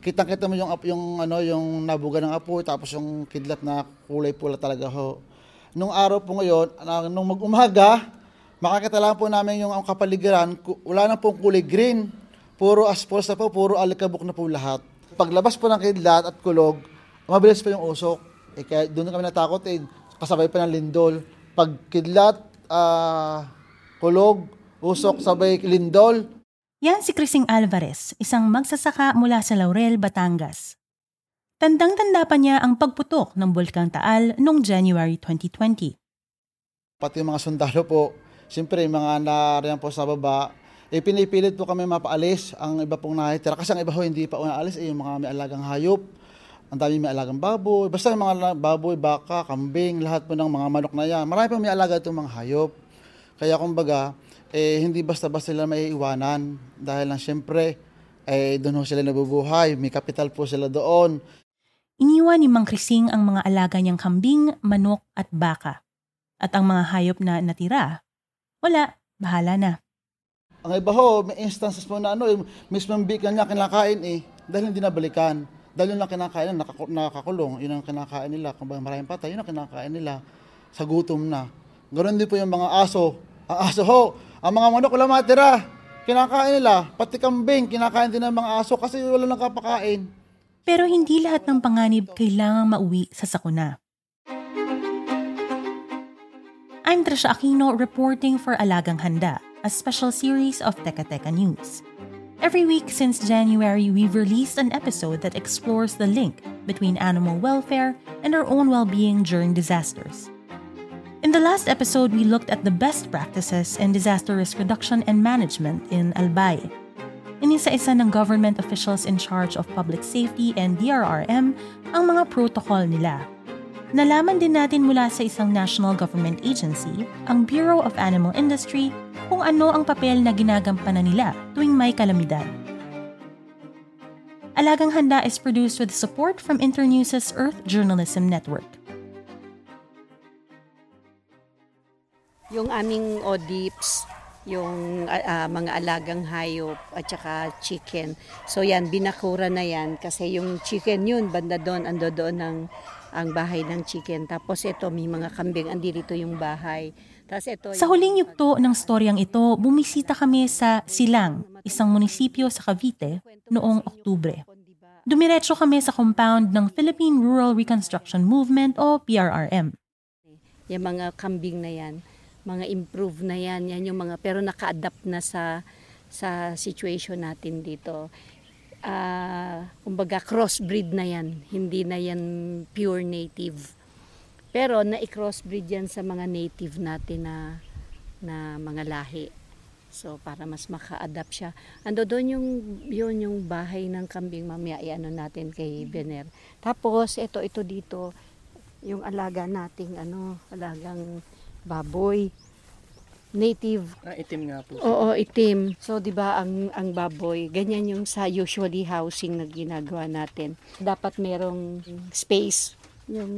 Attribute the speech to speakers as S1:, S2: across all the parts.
S1: Kitang-kita mo yung yung ano yung nabuga ng apoy tapos yung kidlat na kulay pula talaga ho. Nung araw po ngayon, nung mag-umaga, makakita lang po namin yung ang kapaligiran, wala na pong kulay green. Puro asphalt na po, puro alikabok na po lahat. Paglabas po ng kidlat at kulog, mabilis pa yung usok. Eh, kaya doon kami natakot eh, kasabay pa ng lindol. Pag kidlat, ah, kulog, usok, sabay lindol,
S2: Yan si Crising Alvarez, isang magsasaka mula sa Laurel, Batangas. Tandang-tanda pa niya ang pagputok ng Bulkang Taal noong January 2020.
S1: pati mga sundalo po, siyempre mga nariyan po sa baba, eh pinipilit po kami mapaalis ang iba pong nakitira. Kasi ang iba ho hindi pa unaalis, eh, yung mga may alagang hayop, ang dami may alagang baboy, basta yung mga baboy, baka, kambing, lahat po ng mga manok na yan. Marami pong may alaga itong mga hayop. Kaya kumbaga, eh, hindi basta-basta sila may iwanan dahil lang siyempre, eh, doon ho sila nabubuhay, may kapital po sila doon.
S2: Iniwan ni Mang Crising ang mga alaga niyang kambing, manok at baka. At ang mga hayop na natira, wala, bahala na.
S1: Ang iba ho, may instances po na ano, yung mismong bacon niya kinakain eh, dahil hindi nabalikan. Dahil yun ang kinakain nila, nakaku- nakakulong, yun ang kinakain nila. Kung ba maraming patay, yun ang kinakain nila. Sa gutom na. Ganoon din po yung mga aso. Aso ho, ang mga manok wala matira. Kinakain nila, pati kambing, kinakain din ng mga aso kasi wala nang kapakain.
S2: Pero hindi lahat ng panganib kailangang mauwi sa sakuna. I'm Trisha Aquino reporting for Alagang Handa, a special series of Teka Teka News. Every week since January, we've released an episode that explores the link between animal welfare and our own well-being during disasters. In the last episode, we looked at the best practices in disaster risk reduction and management in Albay, Inisa-isa ng government officials in charge of public safety and DRRM ang mga protocol nila. Nalaman din natin mula sa isang national government agency, ang Bureau of Animal Industry, kung ano ang papel na ginagampanan nila tuwing may kalamidad. Alagang Handa is produced with support from Internews' Earth Journalism Network.
S3: Yung aming ODIPS, yung ah, mga alagang hayop at saka chicken. So yan, binakura na yan kasi yung chicken yun, banda doon, ando doon ang, ang bahay ng chicken. Tapos ito, may mga kambing, andi dito yung bahay. Tapos ito,
S2: Sa huling yugto ng storyang ito, bumisita kami sa Silang, isang munisipyo sa Cavite, noong Oktubre. Dumiretso kami sa compound ng Philippine Rural Reconstruction Movement o PRRM.
S3: yung mga kambing na yan, mga improve na yan, yan yung mga, pero naka-adapt na sa, sa situation natin dito. Ah, kumbaga crossbreed na yan, hindi na yan pure native. Pero na-crossbreed yan sa mga native natin na, na mga lahi. So, para mas maka-adapt siya. Ando doon yung, yun yung bahay ng kambing mamaya, iano natin kay Bener. Tapos, ito, ito dito, yung alaga nating ano, alagang baboy. Native.
S4: Ah, itim nga po.
S3: Oo, itim. So, di ba, ang, ang baboy, ganyan yung sa usually housing na ginagawa natin. Dapat merong space yung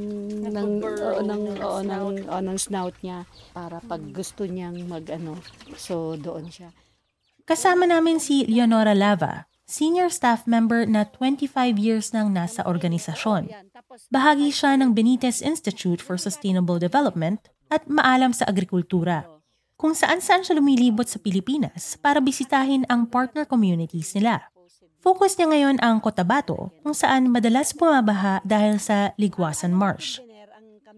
S3: ng, oo, ng, oo, ng, oo, ng snout niya para pag gusto niyang mag ano, so doon siya.
S2: Kasama namin si Leonora Lava, senior staff member na 25 years nang nasa organisasyon. Bahagi siya ng Benitez Institute for Sustainable Development at maalam sa agrikultura, kung saan-saan siya lumilibot sa Pilipinas para bisitahin ang partner communities nila. Focus niya ngayon ang Cotabato kung saan madalas bumabaha dahil sa Ligwasan Marsh.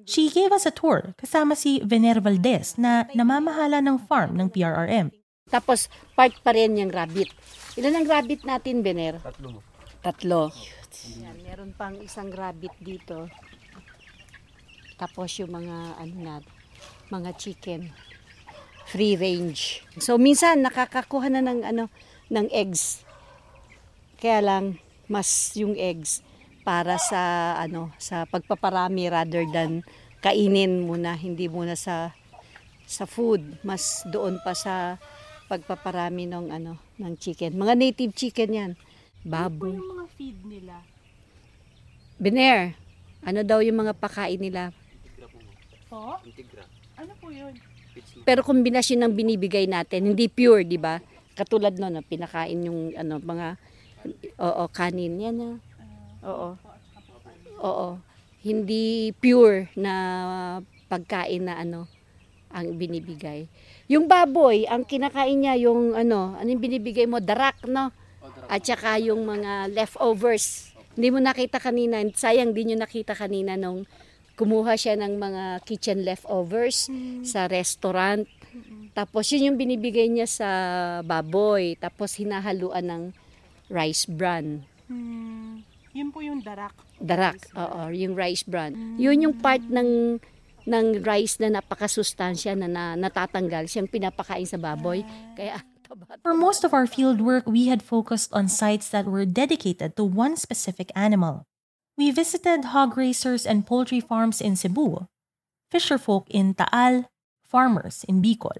S2: She gave us a tour kasama si Vener Valdez na namamahala ng farm ng PRRM.
S3: Tapos, part pa rin yung rabbit. Ilan ang rabbit natin, Bener? Tatlo. Tatlo. Yan, meron pang isang rabbit dito. Tapos yung mga, ano na, mga chicken. Free range. So, minsan, nakakakuha na ng, ano, ng eggs. Kaya lang, mas yung eggs para sa, ano, sa pagpaparami rather than kainin muna, hindi muna sa sa food, mas doon pa sa pagpaparami ng ano ng chicken. Mga native chicken 'yan. Baboy.
S2: Yung mga feed nila.
S3: Bener. Ano daw yung mga pakain nila?
S2: Po? Ano po yun?
S3: Pero kombinasyon ng binibigay natin, hindi pure, di ba? Katulad no, na pinakain yung ano mga oo, kanin yan na. Oo. Oo. Hindi pure na pagkain na ano ang binibigay. Yung baboy, ang kinakain niya yung ano, ano yung binibigay mo? Darak, no? At saka yung mga leftovers. Hindi mo nakita kanina, sayang din yung nakita kanina nung kumuha siya ng mga kitchen leftovers sa restaurant. Tapos yun yung binibigay niya sa baboy. Tapos hinahaluan ng rice bran.
S2: Hmm, yun po yung darak.
S3: Darak, oo, yung rice bran. Yun yung part ng ng rice na napakasustansya na, na natatanggal, siyang pinapakain sa baboy. Kaya taba.
S2: For most of our field work, we had focused on sites that were dedicated to one specific animal. We visited hog raisers and poultry farms in Cebu, fisherfolk in Taal, farmers in Bicol.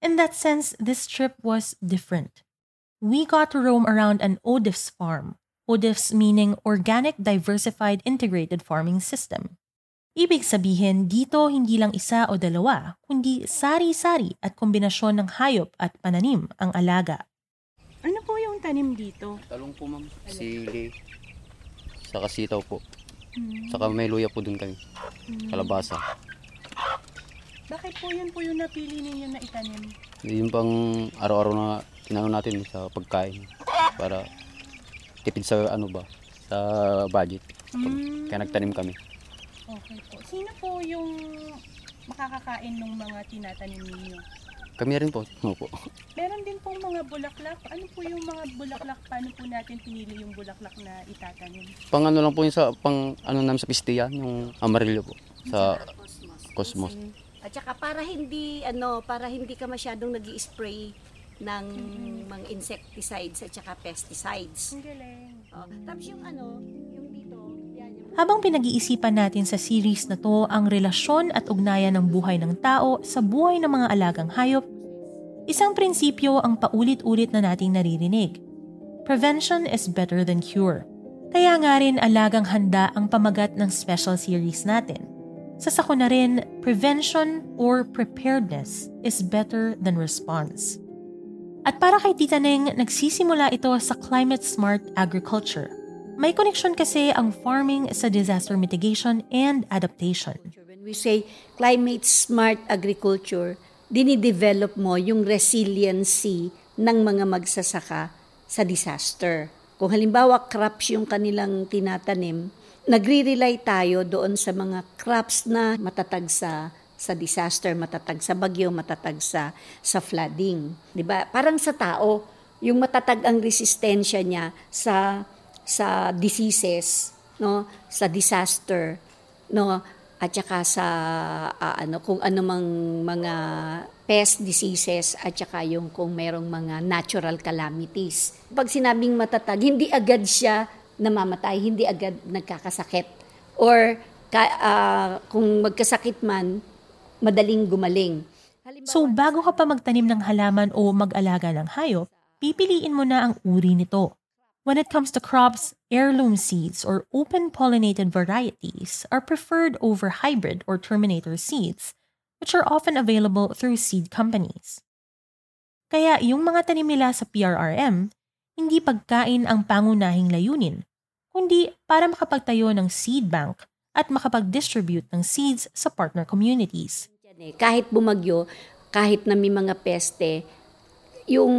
S2: In that sense, this trip was different. We got to roam around an ODIFS farm, ODIFS meaning Organic Diversified Integrated Farming System. Ibig sabihin, dito hindi lang isa o dalawa, kundi sari-sari at kombinasyon ng hayop at pananim ang alaga. Ano po yung tanim dito?
S4: Talong po ma'am. Sili. Saka sitaw po. Saka may luya po dun kami. Kalabasa.
S2: Bakit po yun po yung napili ninyo na itanim?
S4: Yun pang araw-araw na tinano natin sa pagkain. Para tipid sa ano ba, sa budget.
S2: Mm.
S4: Kaya nagtanim kami.
S2: Okay po. Sino po yung makakakain ng mga tinatanim ninyo?
S4: Kami rin po. No po.
S2: Meron din pong mga bulaklak. Ano po yung mga bulaklak? Paano po natin pinili yung bulaklak na itatanim?
S4: Pang ano lang po yun sa, pang ano namin sa pistiya, yung amarillo po. Sa cosmos.
S3: At saka para hindi ano, para hindi ka masyadong nag spray ng mga insecticides at saka pesticides.
S2: Ang galing.
S3: Oh, tapos yung ano,
S2: Habang pinag-iisipan natin sa series na to ang relasyon at ugnayan ng buhay ng tao sa buhay ng mga alagang hayop, isang prinsipyo ang paulit-ulit na nating naririnig. Prevention is better than cure. Kaya nga rin alagang handa ang pamagat ng special series natin. Sasako na rin, prevention or preparedness is better than response. At para kay Tita Neng, nagsisimula ito sa climate smart agriculture. May koneksyon kasi ang farming sa disaster mitigation and adaptation.
S3: When we say climate smart agriculture, dinidevelop mo yung resiliency ng mga magsasaka sa disaster. Kung halimbawa crops yung kanilang tinatanim, nagre-rely tayo doon sa mga crops na matatag sa sa disaster, matatag sa bagyo, matatag sa sa flooding, 'di ba? Parang sa tao, yung matatag ang resistensya niya sa sa diseases, no, sa disaster, no, at saka sa ah, ano kung ano mang mga pest diseases at saka yung kung merong mga natural calamities. Pag sinabing matatag, hindi agad siya namamatay, hindi agad nagkakasakit. Or ka, ah, kung magkasakit man, madaling gumaling.
S2: So bago ka pa magtanim ng halaman o mag-alaga ng hayop, pipiliin mo na ang uri nito. When it comes to crops, heirloom seeds or open-pollinated varieties are preferred over hybrid or terminator seeds, which are often available through seed companies. Kaya yung mga tanim nila sa PRRM, hindi pagkain ang pangunahing layunin, kundi para makapagtayo ng seed bank at makapag-distribute ng seeds sa partner communities.
S3: Kahit bumagyo, kahit na may mga peste, yung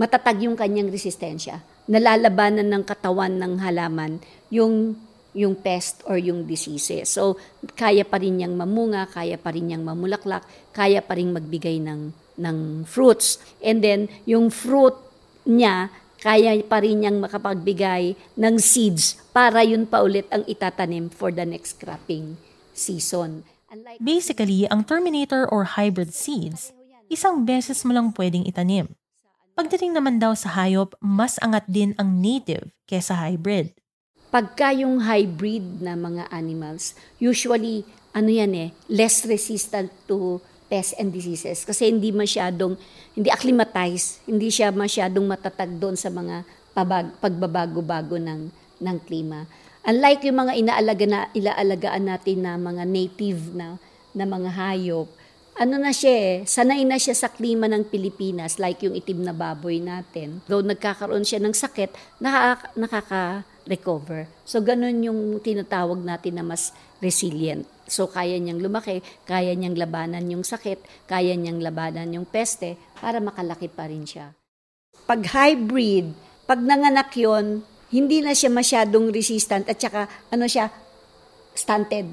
S3: matatag yung kanyang resistensya. Nalalabanan ng katawan ng halaman yung yung pest or yung diseases. So, kaya pa rin niyang mamunga, kaya pa rin niyang mamulaklak, kaya pa rin magbigay ng, ng fruits. And then, yung fruit niya, kaya pa rin niyang makapagbigay ng seeds para yun pa ulit ang itatanim for the next cropping season.
S2: Basically, ang Terminator or hybrid seeds, isang beses mo lang pwedeng itanim. Pagdating naman daw sa hayop, mas angat din ang native kesa hybrid.
S3: pagka yung hybrid na mga animals, usually, ano yan eh, less resistant to pests and diseases kasi hindi masyadong, hindi acclimatize, hindi siya masyadong matatag doon sa mga pabag, pagbabago-bago ng, ng klima. Unlike yung mga inaalaga na, ilaalagaan natin na mga native na, na mga hayop, ano na siya eh, sanay na siya sa klima ng Pilipinas, like yung itim na baboy natin. Though nagkakaroon siya ng sakit, nakaka, nakaka-recover. So, ganun yung tinatawag natin na mas resilient. So, kaya niyang lumaki, kaya niyang labanan yung sakit, kaya niyang labanan yung peste, para makalaki pa rin siya. Pag hybrid, pag nanganak yon hindi na siya masyadong resistant at saka ano siya, stunted.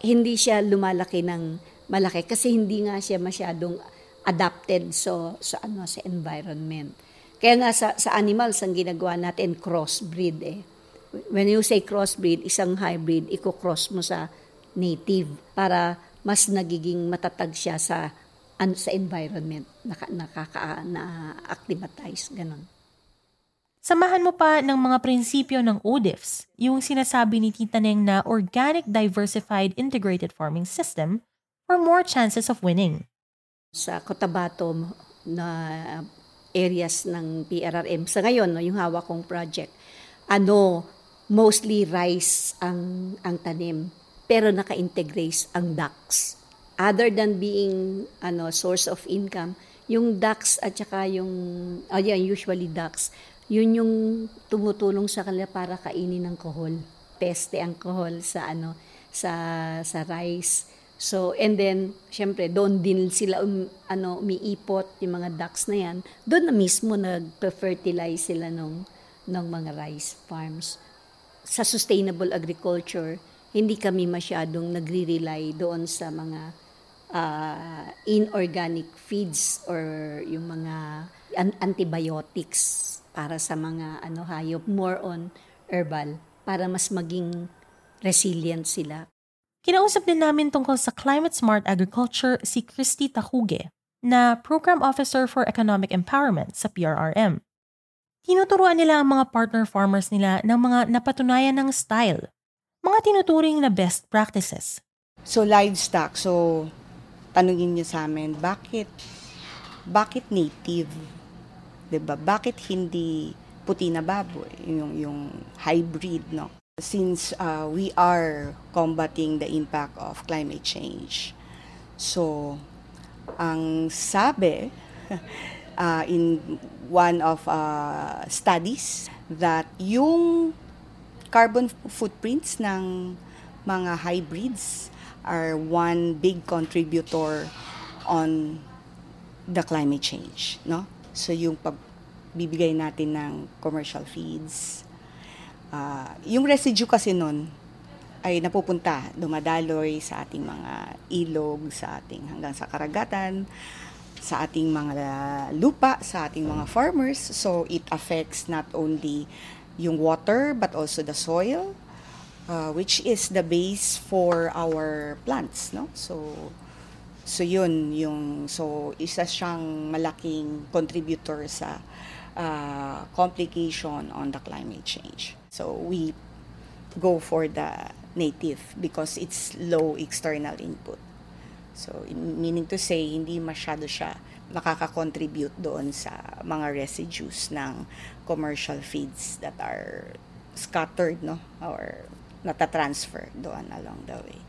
S3: Hindi siya lumalaki ng malaki kasi hindi nga siya masyadong adapted so sa ano sa environment. Kaya nga sa, sa animals ang ginagawa natin crossbreed eh. When you say crossbreed, isang hybrid iko-cross mo sa native para mas nagiging matatag siya sa ano sa environment naka, nakaka na acclimatize ganun.
S2: Samahan mo pa ng mga prinsipyo ng ODIFS, yung sinasabi ni Tita Neng na Organic Diversified Integrated Farming System for more chances of winning.
S3: sa Cotabato na areas ng PRRM sa ngayon no yung hawak kong project ano mostly rice ang ang tanim pero naka-integrate ang ducks other than being ano source of income yung ducks at saka yung oh yeah, usually ducks yun yung tumutulong sa kanila para kainin ng kohol peste ang kohol sa ano sa sa rice So, and then, syempre, doon din sila um, ano, umiipot, yung mga ducks na yan. Doon na mismo nag-fertilize sila ng, ng mga rice farms. Sa sustainable agriculture, hindi kami masyadong nagre-rely doon sa mga uh, inorganic feeds or yung mga an- antibiotics para sa mga ano hayop more on herbal para mas maging resilient sila.
S2: Kinausap din namin tungkol sa Climate Smart Agriculture si Christy Tahuge, na Program Officer for Economic Empowerment sa PRRM. Tinuturuan nila ang mga partner farmers nila ng mga napatunayan ng style, mga tinuturing na best practices.
S5: So livestock, so tanungin niyo sa amin, bakit bakit native? 'Di ba? Bakit hindi puti na baboy, yung yung hybrid, no? Since uh, we are combating the impact of climate change. So ang sabi uh, in one of uh, studies that yung carbon footprints ng mga hybrids are one big contributor on the climate change, no? So yung pagbibigay natin ng commercial feeds, uh, yung residue kasi nun ay napupunta, dumadaloy sa ating mga ilog, sa ating hanggang sa karagatan, sa ating mga lupa, sa ating mga farmers. So it affects not only yung water but also the soil, uh, which is the base for our plants, no? So so yun yung so isa siyang malaking contributor sa uh, complication on the climate change. So we go for the native because it's low external input. So, in, meaning to say, hindi masyado siya nakaka-contribute doon sa mga residues ng commercial feeds that are scattered, no? Or natatransfer doon along the way.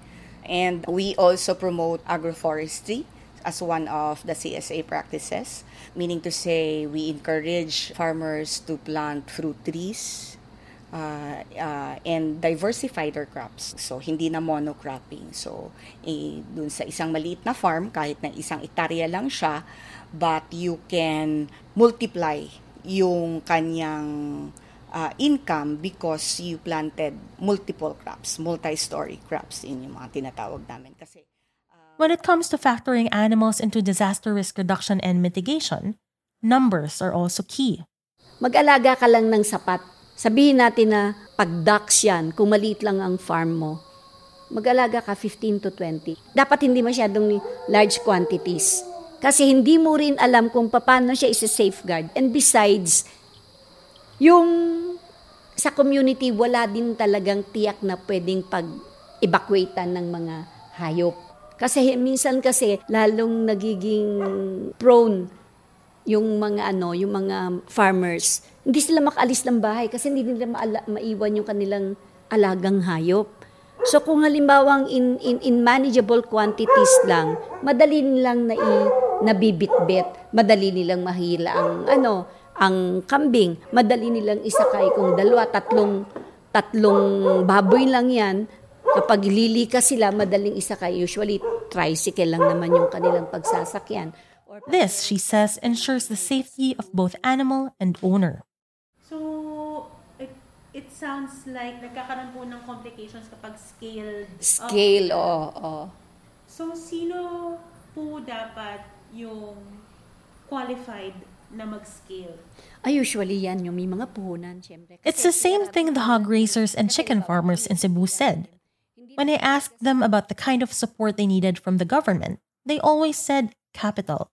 S5: And we also promote agroforestry as one of the CSA practices, meaning to say we encourage farmers to plant fruit trees, uh, uh, and diversify their crops. So, hindi na monocropping. So, eh, dun sa isang maliit na farm, kahit na isang ektarya lang siya, but you can multiply yung kanyang uh, income because you planted multiple crops, multi-story crops in yung mga tinatawag namin. Kasi
S2: When it comes to factoring animals into disaster risk reduction and mitigation, numbers are also key.
S3: Mag-alaga ka lang ng sapat. Sabihin natin na pag ducks yan, kung maliit lang ang farm mo, mag-alaga ka 15 to 20. Dapat hindi masyadong large quantities. Kasi hindi mo rin alam kung paano siya isa-safeguard. And besides, yung sa community, wala din talagang tiyak na pwedeng pag-evacuatean ng mga hayop. Kasi minsan kasi lalong nagiging prone yung mga ano, yung mga farmers. Hindi sila makaalis ng bahay kasi hindi nila maala, maiwan yung kanilang alagang hayop. So kung halimbawa in, in, in manageable quantities lang, madali nilang na nabibitbit, madali nilang mahila ang ano, ang kambing, madali nilang isakay kung dalawa, tatlong tatlong baboy lang yan, Kapag lilika sila, madaling isakay. Usually, tricycle lang naman yung kanilang pagsasakyan.
S2: This, she says, ensures the safety of both animal and owner.
S6: So, it, it sounds like nagkakaroon po ng complications kapag scaled
S3: Scale, oo. Oh, oh.
S6: So, sino po dapat yung qualified na mag-scale?
S3: Ay, usually yan, yung may mga puhunan, syempre.
S2: It's the same thing the hog raisers and chicken farmers in Cebu said. When I asked them about the kind of support they needed from the government, they always said capital.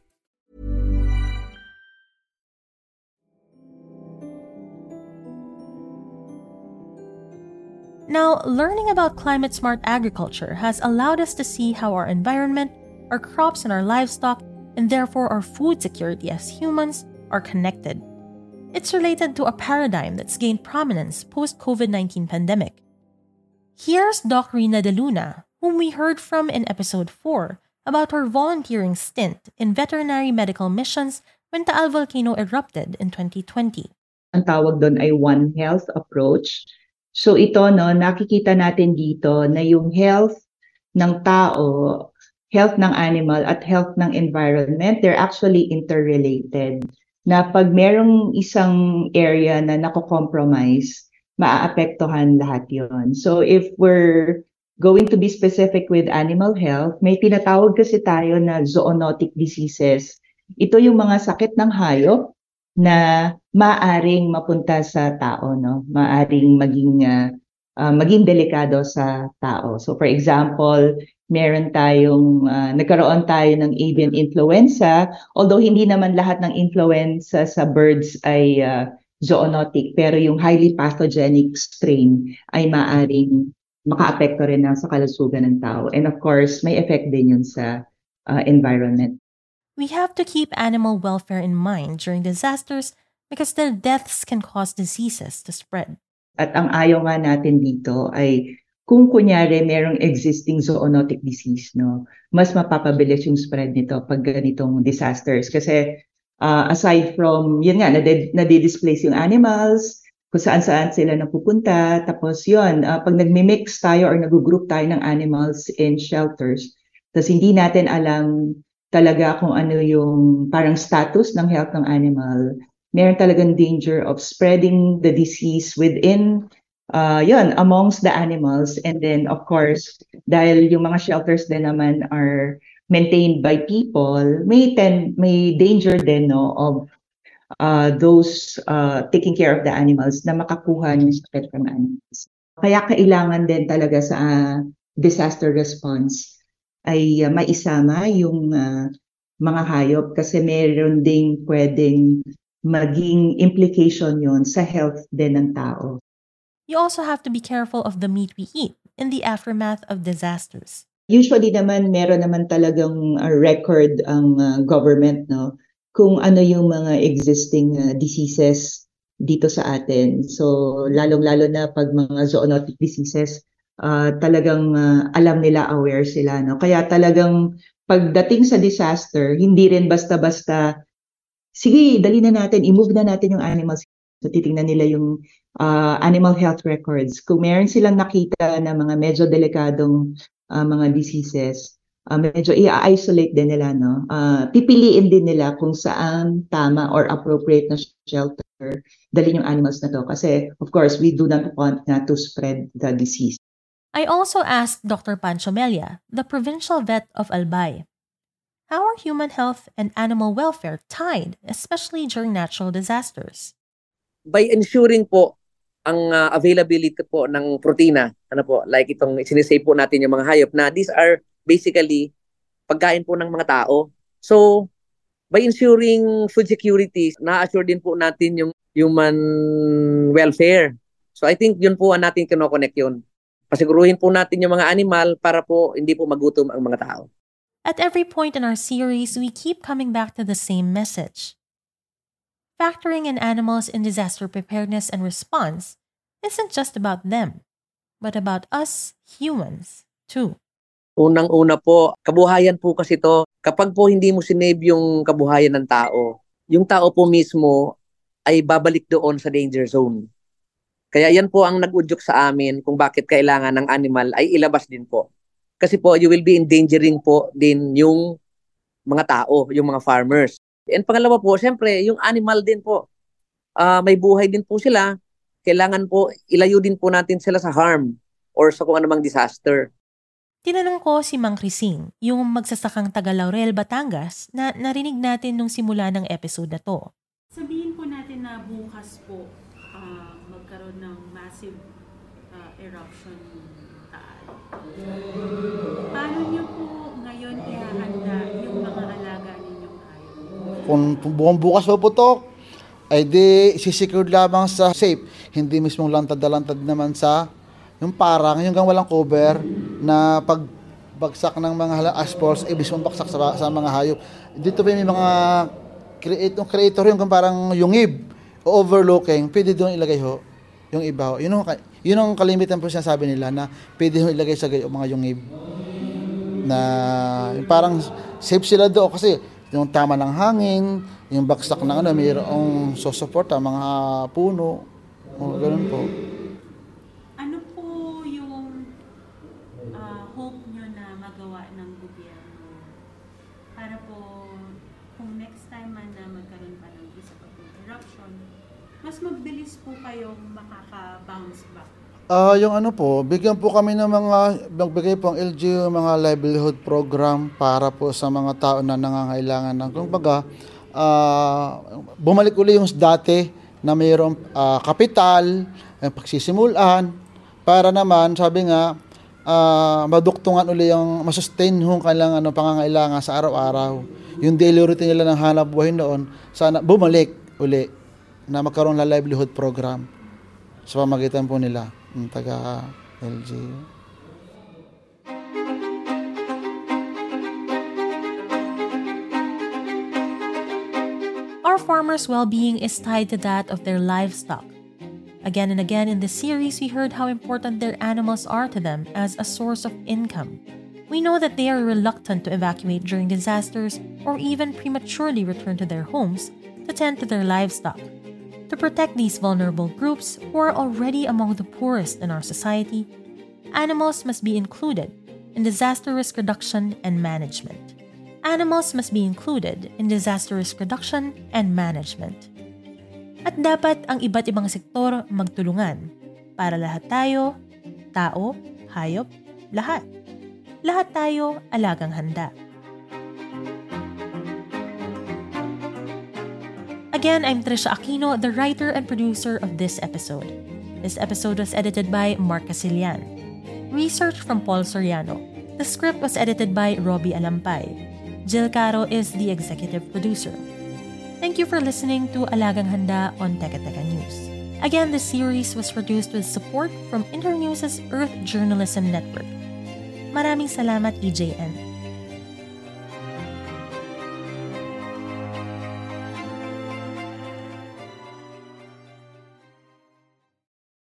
S2: Now, learning about climate smart agriculture has allowed us to see how our environment, our crops, and our livestock and therefore our food security as humans are connected. It's related to a paradigm that's gained prominence post COVID 19 pandemic. Here's Doc Rina De Luna, whom we heard from in episode 4 about her volunteering stint in veterinary medical missions when Taal volcano erupted in 2020.
S7: Ang tawag doon ay One Health approach. So ito no, nakikita natin dito na yung health ng tao health ng animal at health ng environment, they're actually interrelated. Na pag merong isang area na nako-compromise, maaapektuhan lahat yon. So if we're going to be specific with animal health, may tinatawag kasi tayo na zoonotic diseases. Ito yung mga sakit ng hayop na maaring mapunta sa tao, no? Maaring maging uh, uh, maging delikado sa tao. So for example, meron tayong, uh, nagkaroon tayo ng avian influenza, although hindi naman lahat ng influenza sa birds ay uh, zoonotic, pero yung highly pathogenic strain ay maaring makaapekto rin na sa kalusugan ng tao. And of course, may effect din yun sa uh, environment.
S2: We have to keep animal welfare in mind during disasters because their deaths can cause diseases to spread.
S7: At ang ayaw nga natin dito ay kung kunyari merong existing zoonotic disease, no, mas mapapabilis yung spread nito pag ganitong disasters. Kasi uh, aside from, yun nga, nade-displace yung animals, kung saan-saan sila napupunta, tapos yun, uh, pag nagmi-mix tayo or nag-group tayo ng animals in shelters, tapos hindi natin alam talaga kung ano yung parang status ng health ng animal, meron talagang danger of spreading the disease within uh, yun, amongst the animals. And then, of course, dahil yung mga shelters din naman are maintained by people, may, ten, may danger din no, of uh, those uh, taking care of the animals na makakuha ng sakit from animals. Kaya kailangan din talaga sa uh, disaster response ay uh, maisama yung uh, mga hayop kasi meron ding pwedeng maging implication yon sa health din ng tao.
S2: You also have to be careful of the meat we eat in the aftermath of disasters.
S7: Usually naman meron naman talagang uh, record ang uh, government no kung ano yung mga existing uh, diseases dito sa atin. So lalong-lalo na pag mga zoonotic diseases uh, talagang uh, alam nila aware sila no. Kaya talagang pagdating sa disaster, hindi rin basta-basta sige, dali na natin, i-move na natin yung animals. So titingnan nila yung uh, animal health records. Kung meron silang nakita na mga medyo delikadong uh, mga diseases, uh, medyo i-isolate din nila, no? Uh, pipiliin din nila kung saan tama or appropriate na shelter dalhin yung animals na to. Kasi, of course, we do not want na to spread the disease.
S2: I also asked Dr. Pancho Melia, the provincial vet of Albay, how are human health and animal welfare tied, especially during natural disasters?
S8: By ensuring po ang uh, availability po ng protina, ano po, like itong sinisave po natin yung mga hayop na these are basically pagkain po ng mga tao. So, by ensuring food security, na-assure din po natin yung human welfare. So, I think yun po ang natin kinoconnect yun. Pasiguruhin po natin yung mga animal para po hindi po magutom ang mga tao.
S2: At every point in our series, we keep coming back to the same message. Factoring in animals in disaster preparedness and response isn't just about them, but about us humans too.
S8: Unang-una po, kabuhayan po kasi to. Kapag po hindi mo sinave yung kabuhayan ng tao, yung tao po mismo ay babalik doon sa danger zone. Kaya yan po ang nag-udyok sa amin kung bakit kailangan ng animal ay ilabas din po. Kasi po you will be endangering po din yung mga tao, yung mga farmers. And pangalawa po, siyempre, yung animal din po. Uh, may buhay din po sila. Kailangan po, ilayo din po natin sila sa harm or sa kung anumang disaster.
S2: Tinanong ko si Mang Crising, yung magsasakang taga Laurel, Batangas, na narinig natin nung simula ng episode na to.
S6: Sabihin po natin na bukas po magkaroon ng massive uh, eruption taal. Paano niyo po ngayon ihahanda yung mga alaga ninyong hayop?
S1: Kung buong bukas pa putok, ay di sisecure lamang sa safe. Hindi mismong lantad na lantad naman sa yung parang yung gang walang cover na pag bagsak ng mga asphalts, ibig mong baksak sa, sa mga hayop. Dito pa may mga creator, creator yung parang yungib overlooking, pwede doon ilagay ho yung iba ho. Yun ang, yun ang kalimitan po sinasabi nila na pwede ho ilagay sa gayo mga yungib na yung parang safe sila doon kasi yung tama ng hangin, yung baksak ng ano, mayroong susuporta, mga puno, o ganun po.
S6: mas mabilis po kayong makaka-bounce back?
S1: Ah, uh, yung ano po, bigyan po kami ng mga magbigay po ang LGU mga livelihood program para po sa mga tao na nangangailangan ng kumbaga uh, bumalik uli yung dati na mayroong uh, kapital, yung pagsisimulan para naman sabi nga uh, maduktungan uli yung masustain yung kanilang ano, pangangailangan sa araw-araw. Yung daily routine nila ng hanap buhay noon, sana bumalik uli na magkaroon ng livelihood program sa pamagitan po nila ng taga LGU.
S2: Our farmers' well-being is tied to that of their livestock. Again and again in this series, we heard how important their animals are to them as a source of income. We know that they are reluctant to evacuate during disasters or even prematurely return to their homes to tend to their livestock. To protect these vulnerable groups who are already among the poorest in our society, animals must be included in disaster risk reduction and management. Animals must be included in disaster risk reduction and management. At dapat ang iba't ibang sektor magtulungan Para lahat tayo, tao, hayop, lahat. Lahat tayo alagang handa. Again, I'm Trisha Aquino, the writer and producer of this episode. This episode was edited by Mark Casilian. Research from Paul Soriano. The script was edited by Robbie Alampay. Jill Caro is the executive producer. Thank you for listening to Alagang Handa on Teka News. Again, this series was produced with support from Internews' Earth Journalism Network. Maraming salamat, EJN.